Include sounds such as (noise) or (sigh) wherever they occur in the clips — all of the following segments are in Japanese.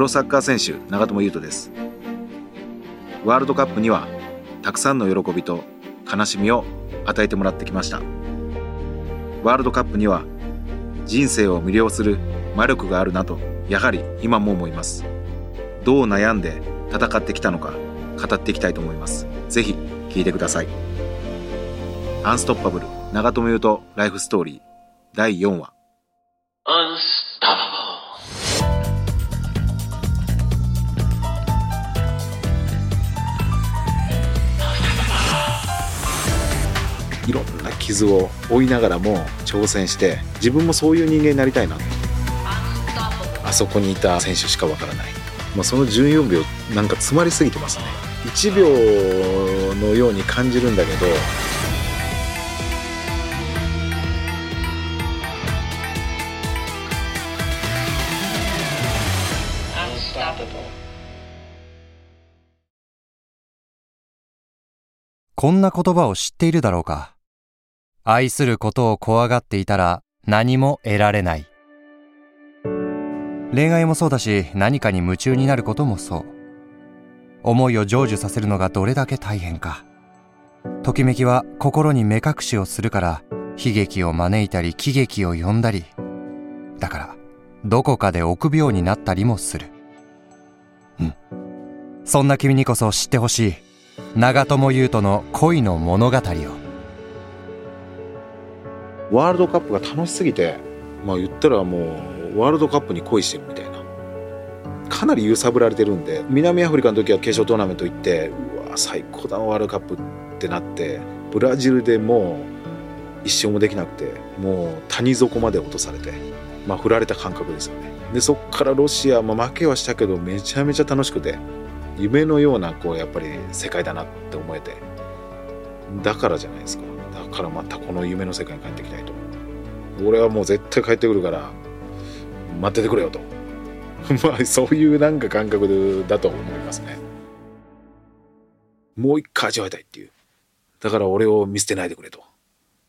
プロサッカー選手長友佑都です。ワールドカップにはたくさんの喜びと悲しみを与えてもらってきました。ワールドカップには人生を魅了する魔力があるなとやはり今も思います。どう悩んで戦ってきたのか語っていきたいと思います。ぜひ聞いてください。アンストッパブル長友佑都ライフストーリー第4話。いろんな傷を負いながらも挑戦して自分もそういう人間になりたいなあそこにいた選手しかわからない、まあ、その14秒なんか詰まりすぎてますね。1秒のように感じるんだけどこんな言葉を知っているだろうか。愛することを怖がっていたら何も得られない。恋愛もそうだし何かに夢中になることもそう。思いを成就させるのがどれだけ大変か。ときめきは心に目隠しをするから悲劇を招いたり喜劇を呼んだり。だからどこかで臆病になったりもする。うん。そんな君にこそ知ってほしい。長友佑都の恋の物語を。ワールドカップが楽しすぎてまあ言ったらもうワールドカップに恋してるみたいな。かなり揺さぶられてるんで南アフリカの時は決勝トーナメント行ってうわ最高だワールドカップってなってブラジルでもう一勝もできなくてもう谷底まで落とされてまあ振られた感覚ですよね。でそっからロシア、まあ、負けはしたけどめちゃめちゃ楽しくて夢のようなこうやっぱり世界だなって思えて。だからじゃないですか。だからまたこの夢の世界に帰ってきたいと。俺はもう絶対帰ってくるから待っててくれよと。(laughs) まあそういうなんか感覚だと思いますね。もう一回味わいたいっていう。だから俺を見捨てないでくれと。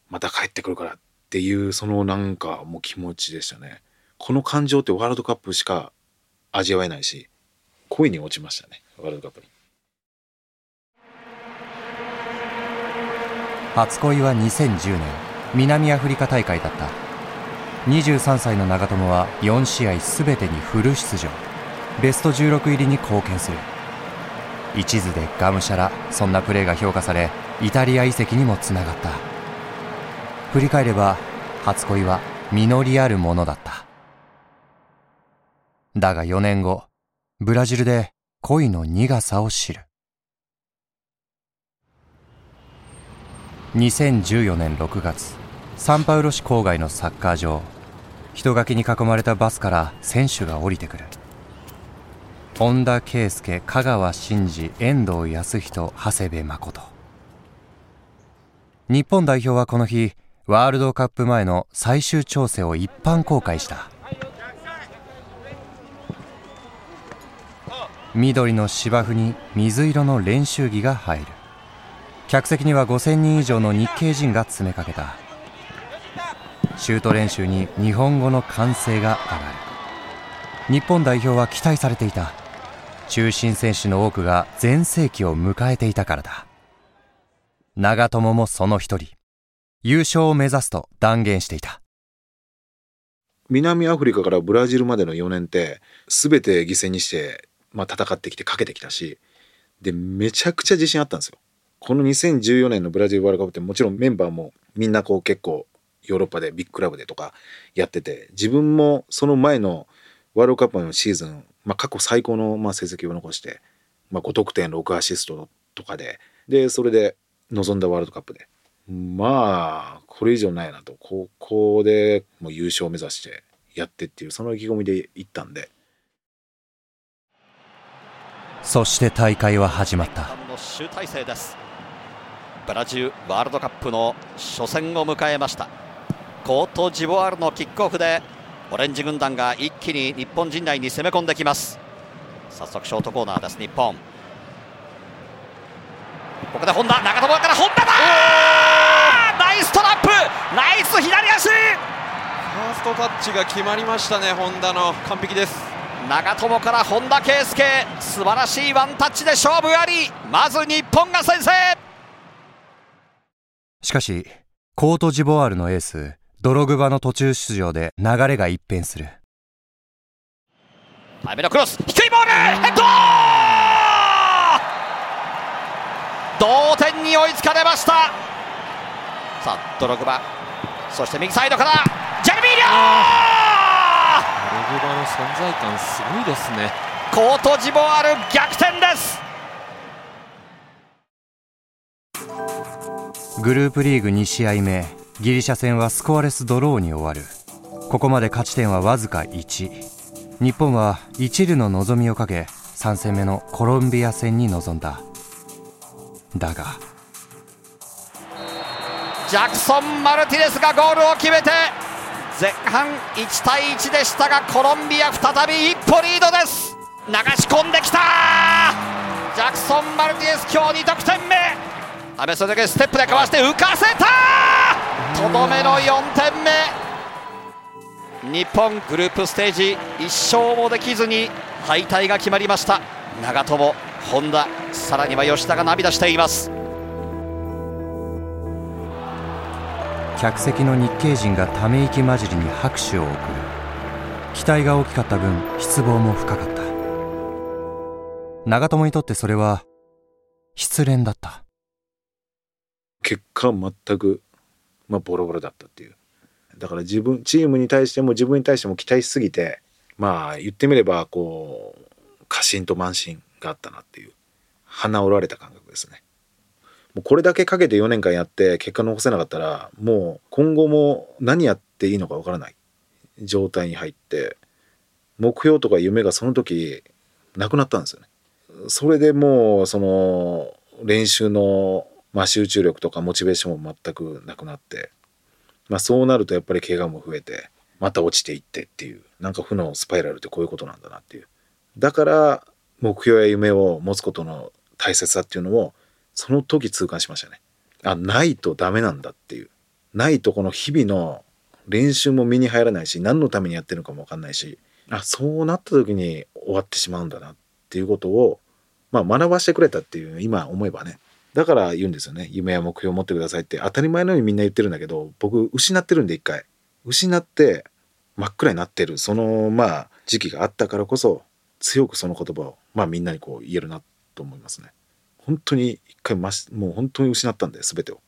また帰ってくるからっていうそのなんかもう気持ちでしたね。この感情ってワールドカップしか味わえないし恋に落ちましたねワールドカップに。初恋は2010年南アフリカ大会だった。23歳の長友は4試合全てにフル出場。ベスト16入りに貢献する。一途でがむしゃらそんなプレーが評価されイタリア移籍にもつながった。振り返れば初恋は実りあるものだった。だが4年後ブラジルで恋の苦さを知る。2014年6月サンパウロ市郊外のサッカー場人垣に囲まれたバスから選手が降りてくる。本田圭佑香川真司遠藤康人長谷部誠。日本代表はこの日ワールドカップ前の最終調整を一般公開した。緑の芝生に水色の練習着が入る。客席には5000人以上の日系人が詰めかけた。シュート練習に日本語の歓声が上がる。日本代表は期待されていた。中心選手の多くが全盛期を迎えていたからだ。長友もその一人。優勝を目指すと断言していた。南アフリカからブラジルまでの4年って全て犠牲にしてまあ、戦ってきてかけてきたしでめちゃくちゃ自信あったんですよ。この2014年のブラジルワールドカップってもちろんメンバーもみんなこう結構ヨーロッパでビッグクラブでとかやってて自分もその前のワールドカップのシーズン、まあ、過去最高のまあ成績を残して、まあ、5得点6アシストとかででそれで臨んだワールドカップでまあこれ以上ないなとここでもう優勝を目指してやってっていうその意気込みで行ったんで。そして大会は始まった。集大成です。ブラジルワールドカップの初戦を迎えました。コートジボワールのキックオフでオレンジ軍団が一気に日本陣内に攻め込んできます。早速ショートコーナーです日本。ここで本田長友から本田だ!ナイストラップ!ナイス左足!ファーストタッチが決まりましたね本田の完璧です長友から本田圭佑。素晴らしいワンタッチで勝負あり。まず日本が先制。しかしコートジボワールのエースドログバの途中出場で流れが一変する。タイメのクロス。低いボール。ヘッド同点に追いつかれました。さあドログバ。そして右サイドから。ジェレミーリョバの存在感すごいですね。コートジボワール逆転です！グループリーグ2試合目ギリシャ戦はスコアレスドローに終わる。ここまで勝ち点はわずか1日本は一縷の望みをかけ3戦目のコロンビア戦に臨んだ。だがジャクソン・マルティネスがゴールを決めて前半1対1でしたがコロンビア再び一歩リードです。流し込んできた。ジャクソン・マルティネス今日2得点目。阿部総理だけステップでかわして浮かせた。とどめの4点目。日本グループステージ1勝もできずに敗退が決まりました。長友本田さらには吉田が涙しています。客席の2慶人がため息混じりに拍手を送る。期待が大きかった分失望も深かった。長友にとってそれは失恋だった。結果全く、まあ、ボロボロだったっていう。だから自分チームに対しても自分に対しても期待しすぎてまあ言ってみればこう過信と慢心があったなっていう。鼻折られた感覚ですね。もうこれだけかけて4年間やって結果残せなかったらもう今後も何やっていいのかわからない。状態に入って目標とか夢がその時なくなったんですよね。それでもうその練習のま、集中力とかモチベーションも全くなくなって、まあ、そうなるとやっぱり怪我も増えてまた落ちていってっていうなんか負のスパイラルってこういうことなんだなっていう。だから目標や夢を持つことの大切さっていうのをその時痛感しましたね。あないとダメなんだっていう。ないとこの日々の練習も身に入らないし何のためにやってるのかも分かんないしあそうなった時に終わってしまうんだなっていうことをまあ学ばしてくれたっていう今思えばね。だから言うんですよね。夢や目標を持ってくださいって。当たり前のようにみんな言ってるんだけど僕失ってるんで一回。失って真っ暗になってる。そのまあ時期があったからこそ強くその言葉をまあみんなにこう言えるなと思いますね。本当に一回ましもう本当に失ったんで全てを。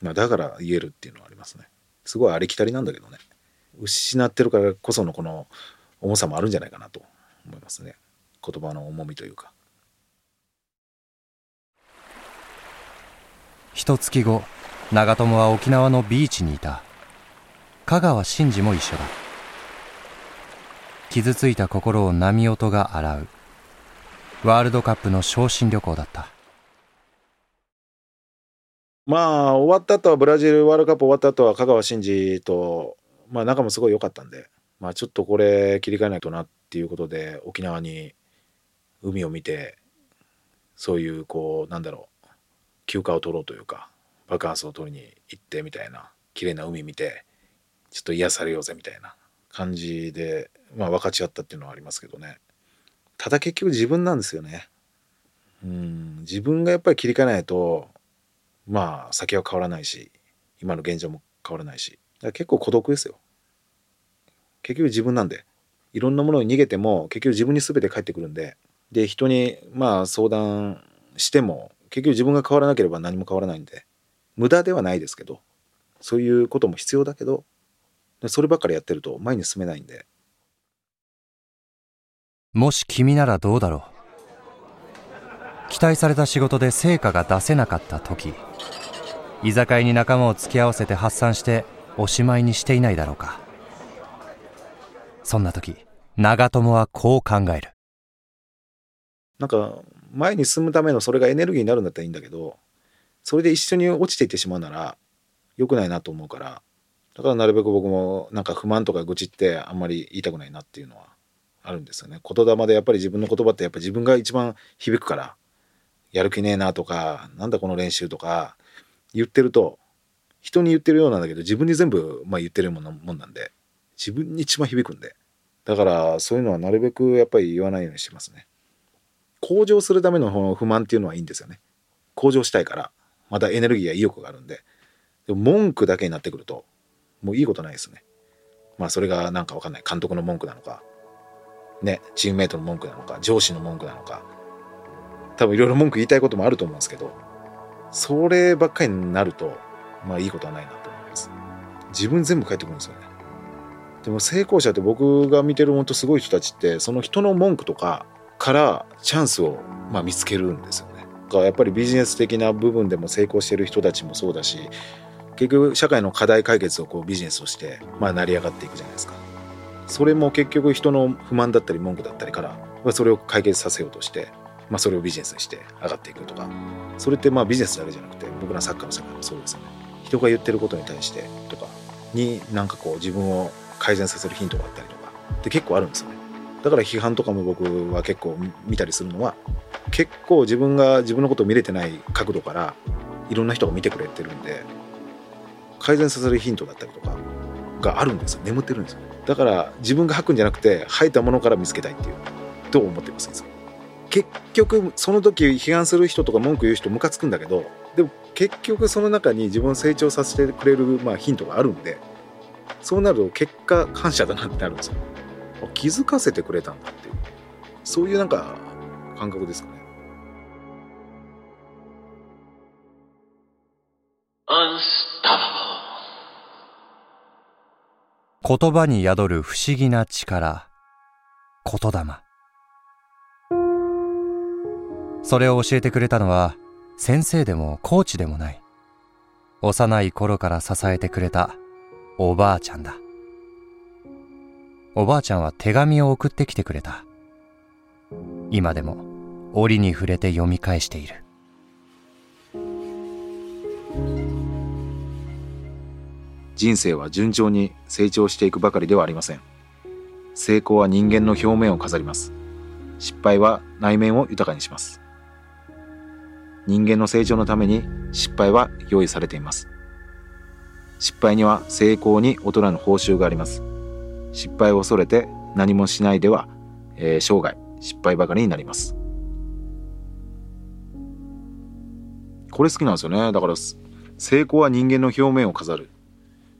まあだから言えるっていうのはありますね。すごいありきたりなんだけどね。失ってるからこそのこの重さもあるんじゃないかなと思いますね。言葉の重みというか。一月後長友は沖縄のビーチにいた。香川真司も一緒だ。傷ついた心を波音が洗う。ワールドカップの昇進旅行だった。まあ終わった後はブラジルワールドカップ終わった後は香川真司とまあ仲もすごい良かったんでまあちょっとこれ切り替えないとなっていうことで沖縄に海を見てそういうこうなんだろう休暇を取ろうというかバカンスを取りに行ってみたいな綺麗な海見てちょっと癒されようぜみたいな感じでまあ分かち合ったっていうのはありますけどね。ただ結局自分なんですよね。うん。自分がやっぱり切り替えないとまあ先は変わらないし今の現状も変わらないし。結構孤独ですよ。結局自分なんで。いろんなものに逃げても結局自分に全て返ってくるんで。で人にまあ相談しても結局自分が変わらなければ何も変わらないんで。無駄ではないですけど。そういうことも必要だけど。そればっかりやってると前に進めないんで。もし君ならどうだろう。期待された仕事で成果が出せなかった時居酒屋に仲間を付き合わせて発散しておしまいにしていないだろうか。そんな時長友はこう考える。なんか前に進むためのそれがエネルギーになるんだったらいいんだけどそれで一緒に落ちていってしまうなら良くないなと思うから。だからなるべく僕もなんか不満とか愚痴ってあんまり言いたくないなっていうのはあるんですよね。言霊でやっぱり自分の言葉ってやっぱ自分が一番響くからやる気ねえなとかなんだこの練習とか言ってると人に言ってるようなんだけど自分に全部まあ言ってるもんもんなんで自分に一番響くんで。だからそういうのはなるべくやっぱり言わないようにしますね。向上するための不満っていうのはいいんですよね。向上したいからまたエネルギーや意欲があるんで。でも文句だけになってくるともういいことないですね。まあそれがなんかわかんない。監督の文句なのかねチームメイトの文句なのか上司の文句なのか多分いろいろ文句言いたいこともあると思うんですけどそればっかりになるとまあいいことはないなと思います。自分全部返ってくるんですよね。でも成功者って僕が見てる本当すごい人たちってその人の文句とかからチャンスをまあ見つけるんですよね。かやっぱりビジネス的な部分でも成功してる人たちもそうだし結局社会の課題解決をこうビジネスとしてまあ成り上がっていくじゃないですか。それも結局人の不満だったり文句だったりからそれを解決させようとして、まあ、それをビジネスにして上がっていくとか。それってまあビジネスだけじゃなくて僕らサッカーの世界もそうですよね。人が言ってることに対してとかになんかこう自分を改善させるヒントがあったりとかって結構あるんですよね。だから批判とかも僕は結構見たりするのは結構自分が自分のことを見れてない角度からいろんな人が見てくれてるんで改善させるヒントだったりとかがあるんですよ。眠ってるんですよ。だから自分が吐くんじゃなくて吐いたものから見つけたいっていう。と思ってます？結局その時批判する人とか文句言う人ムカつくんだけどでも結局その中に自分を成長させてくれる、まあ、ヒントがあるんでそうなると結果感謝だなってなるんですよ。気づかせてくれたんだっていう。そういうなんか感覚ですかね。言葉に宿る不思議な力。言霊。それを教えてくれたのは先生でもコーチでもない幼い頃から支えてくれたおばあちゃんだ。おばあちゃんは手紙を送ってきてくれた。今でも折に触れて読み返している。人生は順調に成長していくばかりではありません。成功は人間の表面を飾ります。失敗は内面を豊かにします。人間の成長のために失敗は用意されています。失敗には成功に劣らぬ報酬があります。失敗を恐れて何もしないでは、えー、生涯失敗ばかりになります。これ好きなんですよね。だから成功は人間の表面を飾る。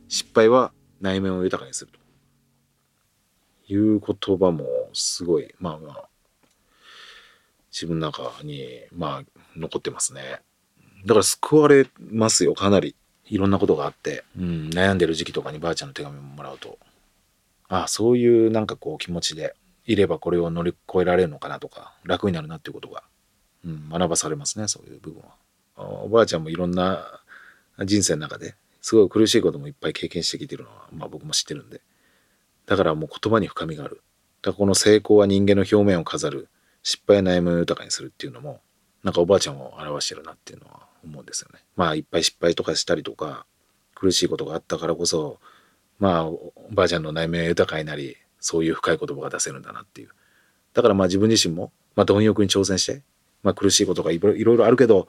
失敗は内面を豊かにすると。いう言葉もすごいまあまあ自分の中にまあ残ってますね。だから救われますよ。かなり。いろんなことがあって、うん、悩んでる時期とかにばあちゃんの手紙ももらうと。ああそういうなんかこう気持ちでいればこれを乗り越えられるのかなとか楽になるなっていうことが、うん、学ばされますねそういう部分は。おばあちゃんもいろんな人生の中ですごい苦しいこともいっぱい経験してきてるのは、まあ、僕も知ってるんで。だからもう言葉に深みがある。だからこの成功は人間の表面を飾る失敗や悩みを豊かにするっていうのもなんかおばあちゃんを表してるなっていうのは思うんですよね。まあいっぱい失敗とかしたりとか苦しいことがあったからこそまあおばあちゃんの内面は豊かになりそういう深い言葉が出せるんだなっていう。だからまあ自分自身も、まあ、貪欲に挑戦して、まあ、苦しいことがいろいろあるけど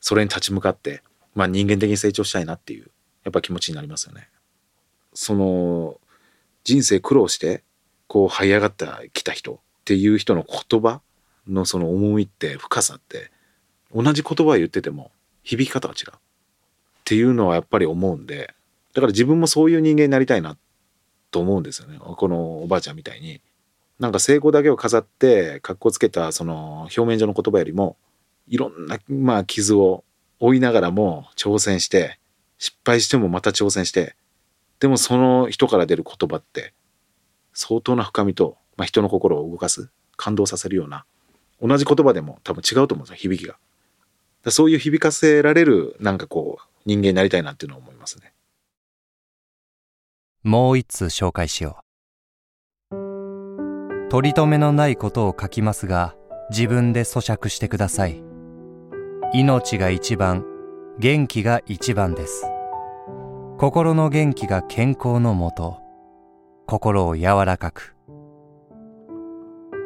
それに立ち向かってまあ人間的に成長したいなっていう。やっぱ気持ちになりますよね。その人生苦労してこう這い上がってきた人っていう人の言葉のその重みって深さって同じ言葉を言ってても響き方が違う。っていうのはやっぱり思うんでだから自分もそういう人間になりたいなと思うんですよね。このおばあちゃんみたいに。なんか成功だけを飾ってかっこつけたその表面上の言葉よりもいろんなまあ傷を追いながらも挑戦して失敗してもまた挑戦してでもその人から出る言葉って相当な深みと、まあ、人の心を動かす感動させるような同じ言葉でも多分違うと思うんですよ響きが。そういう響かせられるなんかこう人間になりたいなっていうのを思いますね。もう一通紹介しよう。取り留めのないことを書きますが自分で咀嚼してください。命が一番元気が一番です。心の元気が健康のもと心を柔らかく。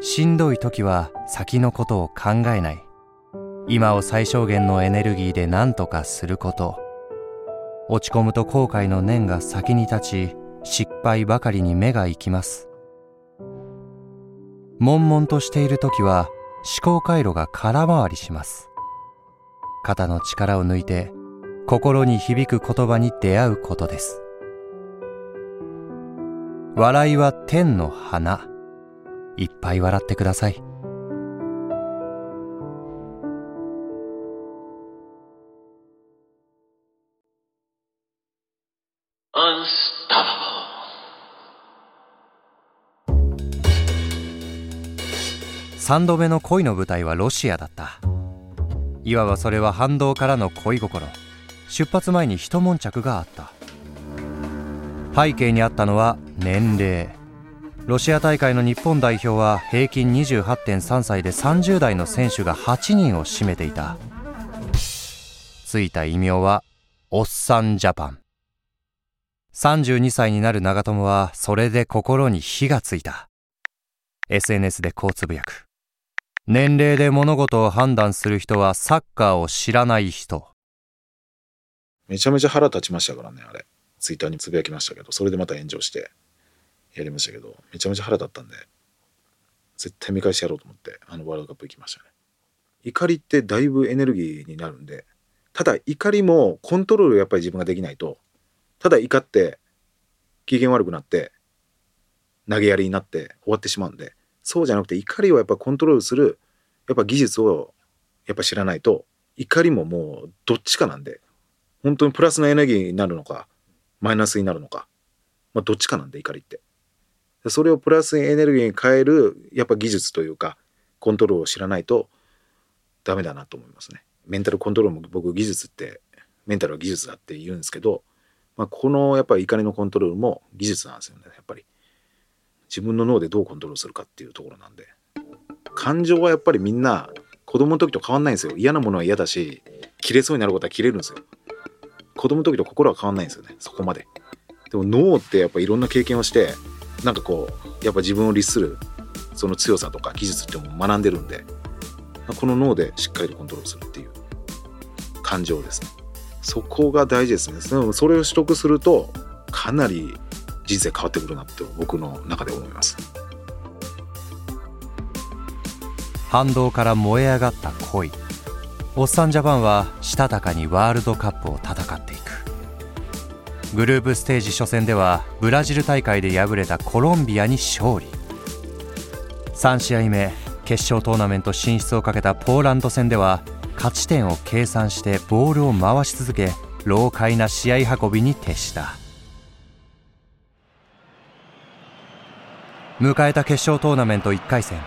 しんどい時は先のことを考えない。今を最小限のエネルギーで何とかすること。落ち込むと後悔の念が先に立ち失敗ばかりに目が行きます。悶々としている時は思考回路が空回りします。肩の力を抜いて心に響く言葉に出会うことです。笑いは天の花。いっぱい笑ってください。3度目の恋の舞台はロシアだったいわばそれは反動からの恋心。出発前に一悶着があった。背景にあったのは年齢。ロシア大会の日本代表は平均28.3歳で30代の選手が8人を占めていた。ついた異名はおっさんジャパン。32歳になる長友はそれで心に火がついた。SNS でこうつぶやく。年齢で物事を判断する人はサッカーを知らない人。めちゃめちゃ腹立ちましたからね、あれ。ツイッターにつぶやきましたけど、それでまた炎上してやりましたけど、めちゃめちゃ腹立ったんで、絶対見返してやろうと思って、あのワールドカップ行きましたね。怒りってだいぶエネルギーになるんで、ただ怒りもコントロールやっぱり自分ができないと、ただ怒って機嫌悪くなって投げやりになって終わってしまうんで、そうじゃなくて怒りをやっぱコントロールするやっぱ技術をやっぱ知らないと怒りももうどっちかなんで本当にプラスのエネルギーになるのかマイナスになるのか、まあ、どっちかなんで怒りってそれをプラスエネルギーに変えるやっぱ技術というかコントロールを知らないとダメだなと思いますねメンタルコントロールも僕技術ってメンタルは技術だって言うんですけど、まあ、このやっぱり怒りのコントロールも技術なんですよねやっぱり。自分の脳でどうコントロールするかっていうところなんで。感情はやっぱりみんな子供の時と変わんないんですよ。嫌なものは嫌だし切れそうになることは切れるんですよ。子供の時と心は変わんないんですよね。そこまで。でも脳ってやっぱいろんな経験をしてなんかこうやっぱ自分を律するその強さとか技術っても学んでるんでこの脳でしっかりとコントロールするっていう感情ですね。そこが大事ですね。それを取得するとかなり人生変わってくるなって僕の中で思います。反動から燃え上がった恋。おっさんジャパンはしたたかにワールドカップを戦っていく。グループステージ初戦ではブラジル大会で敗れたコロンビアに勝利。3試合目決勝トーナメント進出をかけたポーランド戦では勝ち点を計算してボールを回し続け老快な試合運びに徹した。迎えた決勝トーナメント1回戦。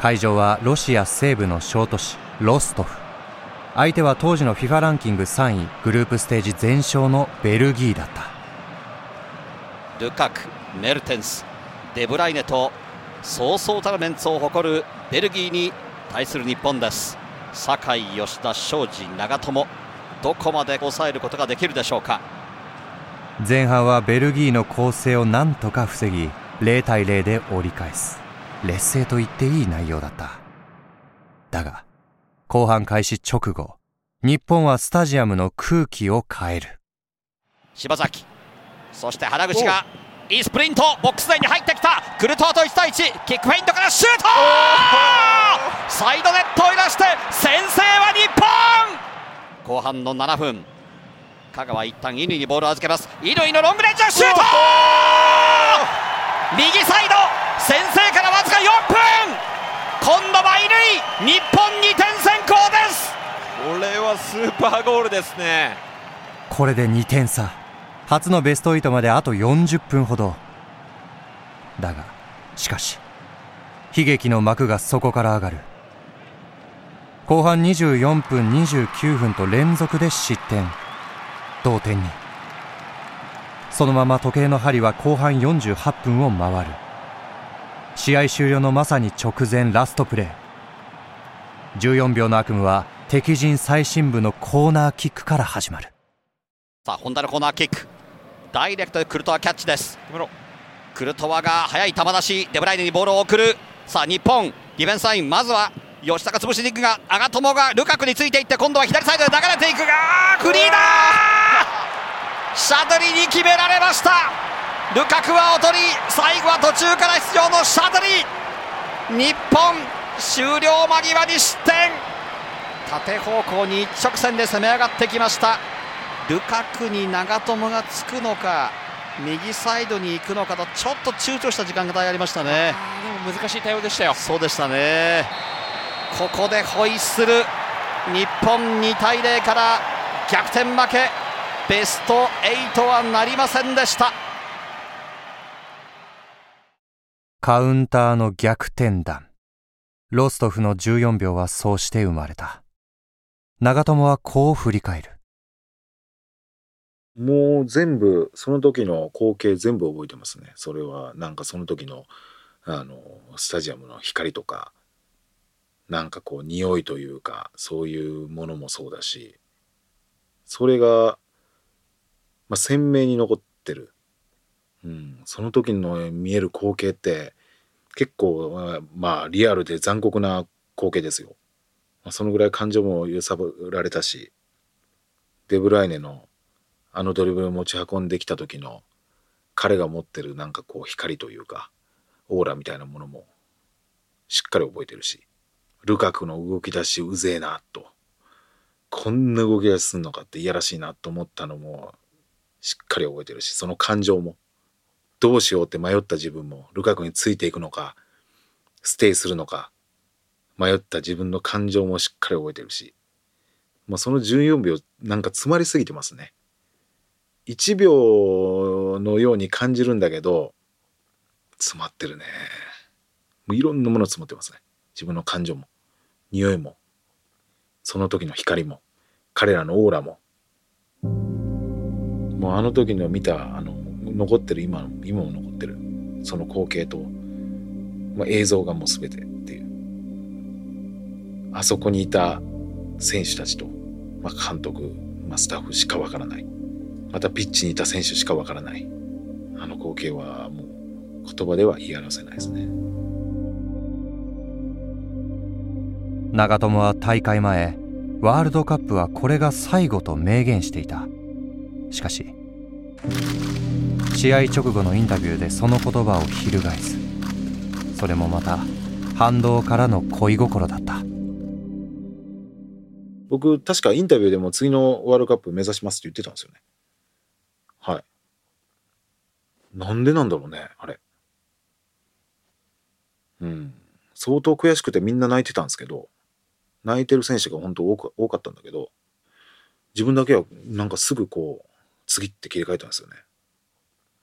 会場はロシア西部の小都市ロストフ。相手は当時の FIFA ランキング3位グループステージ全勝のベルギーだった。ルカク、メルテンス、デブライネとそうそうたるメンツを誇るベルギーに対する日本です。酒井、吉田、庄司、長友どこまで抑えることができるでしょうか。前半はベルギーの攻勢を何とか防ぎ0対0で折り返す。劣勢と言っていい内容だった。だが後半開始直後日本はスタジアムの空気を変える。柴崎。そして原口がいいスプリントボックス内に入ってきた。クルトワと1対1キックフェイントからシュート!サイドネットを揺らして先制は日本!後半の7分。香川一旦乾にボールを預けます。乾のロングレンジシュート右サイド先制からわずか4分。今度は乾。日本2点先行です。これはスーパーゴールですね。これで2点差。初のベスト8まであと40分ほど。だがしかし悲劇の幕がそこから上がる。後半24分29分と連続で失点。同点にそのまま時計の針は後半48分を回る。試合終了のまさに直前ラストプレー。14秒の悪夢は敵陣最深部のコーナーキックから始まる。さあ本田のコーナーキック。ダイレクトでクルトワキャッチです。クルトワが速い球出し。デブライネにボールを送る。さあ日本。ディフェンスライン。まずは吉高潰しに行くが長友がルカクについていって今度は左サイドで流れていくがフリーだシャドリに決められました。ルカクはおとり最後は途中から出場のシャドリ。日本終了間際に失点。縦方向に一直線で攻め上がってきました。ルカクに長友がつくのか右サイドに行くのかとちょっと躊躇した時間がありましたね。でも難しい対応でしたよ。そうでしたね。ここでホイッスル。日本2対0から逆転負けベスト8はなりませんでした。カウンターの逆転弾。ロストフの14秒はそうして生まれた。長友はこう振り返る。もう全部その時の光景全部覚えてますね。それはなんかその時のあのスタジアムの光とかなんかこう匂いというかそういうものもそうだしそれが、まあ、鮮明に残ってる、うん、その時の見える光景って結構まあリアルで残酷な光景ですよ、まあ、そのぐらい感情も揺さぶられたしデブライネのあのドリブルを持ち運んできた時の彼が持ってるなんかこう光というかオーラみたいなものもしっかり覚えてるしルカクの動き出しうぜえなと。こんな動き出しすんのかっていやらしいなと思ったのもしっかり覚えてるしその感情も。どうしようって迷った自分もルカクについていくのかステイするのか迷った自分の感情もしっかり覚えてるし、まあ、その14秒なんか詰まりすぎてますね。1秒のように感じるんだけど詰まってるね。もういろんなもの詰まってますね。自分の感情も匂いもその時の光も彼らのオーラももうあの時の見たあの残ってる今今も残ってるその光景と、まあ、映像がもう全てっていう。あそこにいた選手たちと、まあ、監督、まあ、スタッフしかわからない。またピッチにいた選手しかわからない。あの光景はもう言葉では言い表せないですね。長友は大会前ワールドカップはこれが最後と明言していた。しかし試合直後のインタビューでその言葉を翻すそれもまた反動からの恋心だった僕確かインタビューでも次のワールドカップ目指しますって言ってたんですよねはい。なんでなんだろうね、あれ。うん。相当悔しくてみんな泣いてたんですけど、泣いてる選手が本当多く多かったんだけど、自分だけはなんかすぐこう、次って切り替えたんですよね。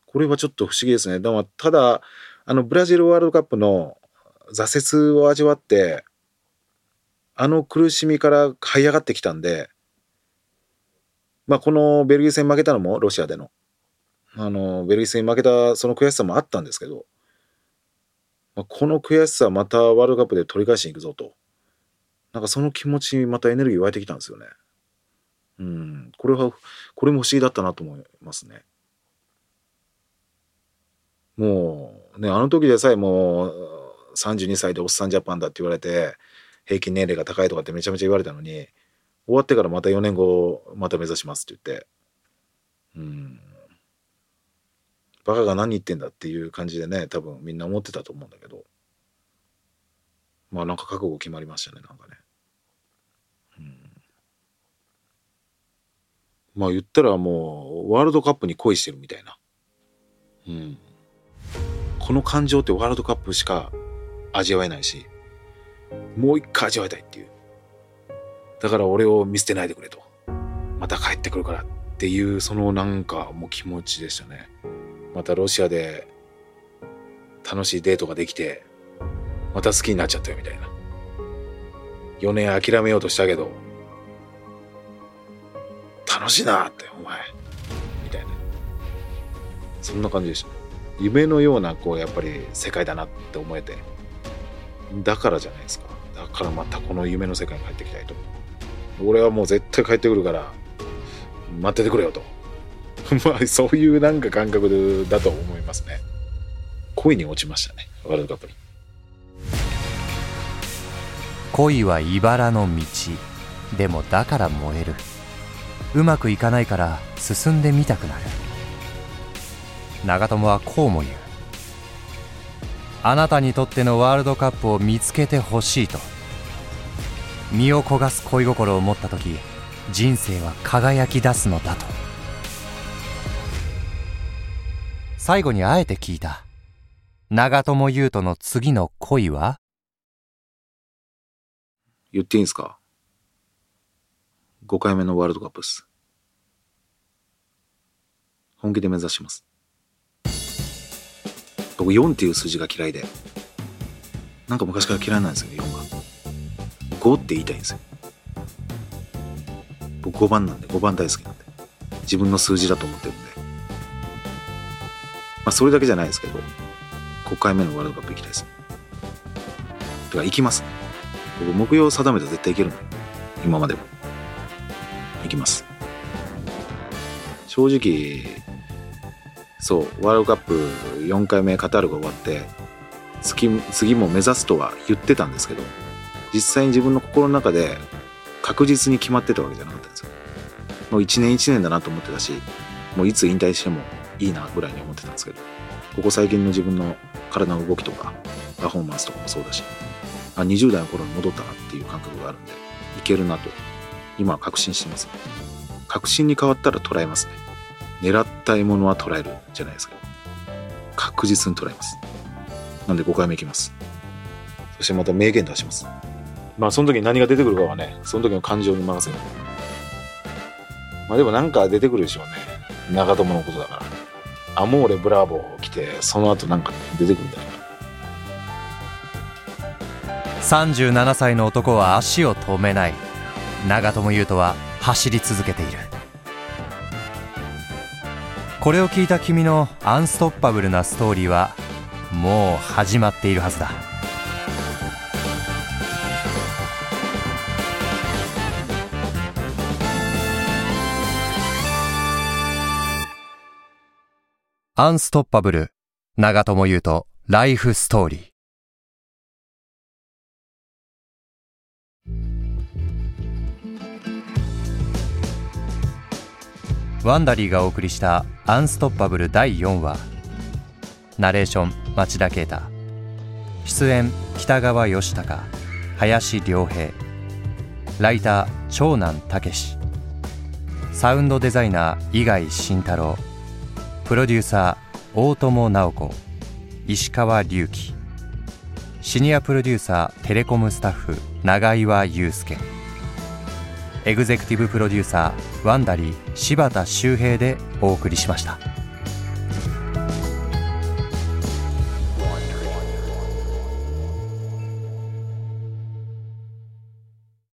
これはちょっと不思議ですね。だからただ、あの、ブラジルワールドカップの挫折を味わって、あの苦しみから這い上がってきたんで、まあ、このベルギー戦負けたのもロシアでの、あの、ベルギー戦負けたその悔しさもあったんですけど、まあ、この悔しさまたワールドカップで取り返しに行くぞと。なんかその気持ちにまたエネルギー湧いてきたんですよね。うん、これは、これも不思議だったなと思いますね。もう、ね、あの時でさえもう32歳でおっさんジャパンだって言われて、平均年齢が高いとかってめちゃめちゃ言われたのに、終わってからまた4年後また目指しますって言って。うん。バカが何言ってんだっていう感じでね多分みんな思ってたと思うんだけど。まあなんか覚悟決まりましたねなんかねうんまあ言ったらもうワールドカップに恋してるみたいなうんこの感情ってワールドカップしか味わえないしもう一回味わいたいっていうだから俺を見捨てないでくれと。また帰ってくるからっていう、そのなんかもう気持ちでしたね。またロシアで楽しいデートができて、また好きになっちゃったよみたいな。4年諦めようとしたけど、楽しいなって、お前。みたいな。そんな感じでした。夢のような、こう、やっぱり世界だなって思えて。だからじゃないですか。だからまたこの夢の世界に帰ってきたいと。俺はもう絶対帰ってくるから待っててくれよと (laughs) まあそういうなんか感覚だと思いますね恋に落ちましたねワールドカップに恋は茨の道でもだから燃えるうまくいかないから進んでみたくなる。長友はこうも言う。あなたにとってのワールドカップを見つけてほしいと。身を焦がす恋心を持った時人生は輝き出すのだと。最後にあえて聞いた。長友佑都の次の恋は？言っていいんすか ?5 回目のワールドカップです。本気で目指します。僕4っていう数字が嫌いで、なんか昔から嫌いなんですよね、4が。5って言いたいんですよ。僕5番なんで、5番大好きなんで。自分の数字だと思ってるんで。まあ、それだけじゃないですけど、5回目のワールドカップ行きたいです。てか、行きます。僕、目標を定めたら絶対行けるの。今までも。行きます。正直、そう、ワールドカップ4回目カタールが終わって、次次も目指すとは言ってたんですけど、実際に自分の心の中で確実に決まってたわけじゃなかったんですよ。もう1年1年だなと思ってたし、もういつ引退してもいいなぐらいに思ってたんですけど、ここ最近の自分の体の動きとか、パフォーマンスとかもそうだし、あ、20代の頃に戻ったなっていう感覚があるんで、いけるなと、今は確信してます、確信に変わったら捉えますね。狙った獲物は捉えるじゃないですか。確実に捉えます。なんで5回目いきます。そしてまた名言出します。まあその時に何が出てくるかはね、その時の感情に任せる。まあでもなんか出てくるでしょうね。長友のことだから。アモーレブラボー来て、その後なんか出てくるんだよ37歳の男は足を止めない長友佑都は走り続けているこれを聞いた君のアンストッパブルなストーリーはもう始まっているはずだ。アンストッパブル長友佑都ライフストーリー。ワンダリーがお送りした「アンストッパブル第4話」ナレーション町田啓太。出演北川義孝。林良平。ライター長男武史サウンドデザイナー伊貝慎太郎。プロデューサー大友直子。石川隆樹。シニアプロデューサーテレコムスタッフ永岩祐介。エグゼクティブプロデューサーワンダリー柴田修平でお送りしました。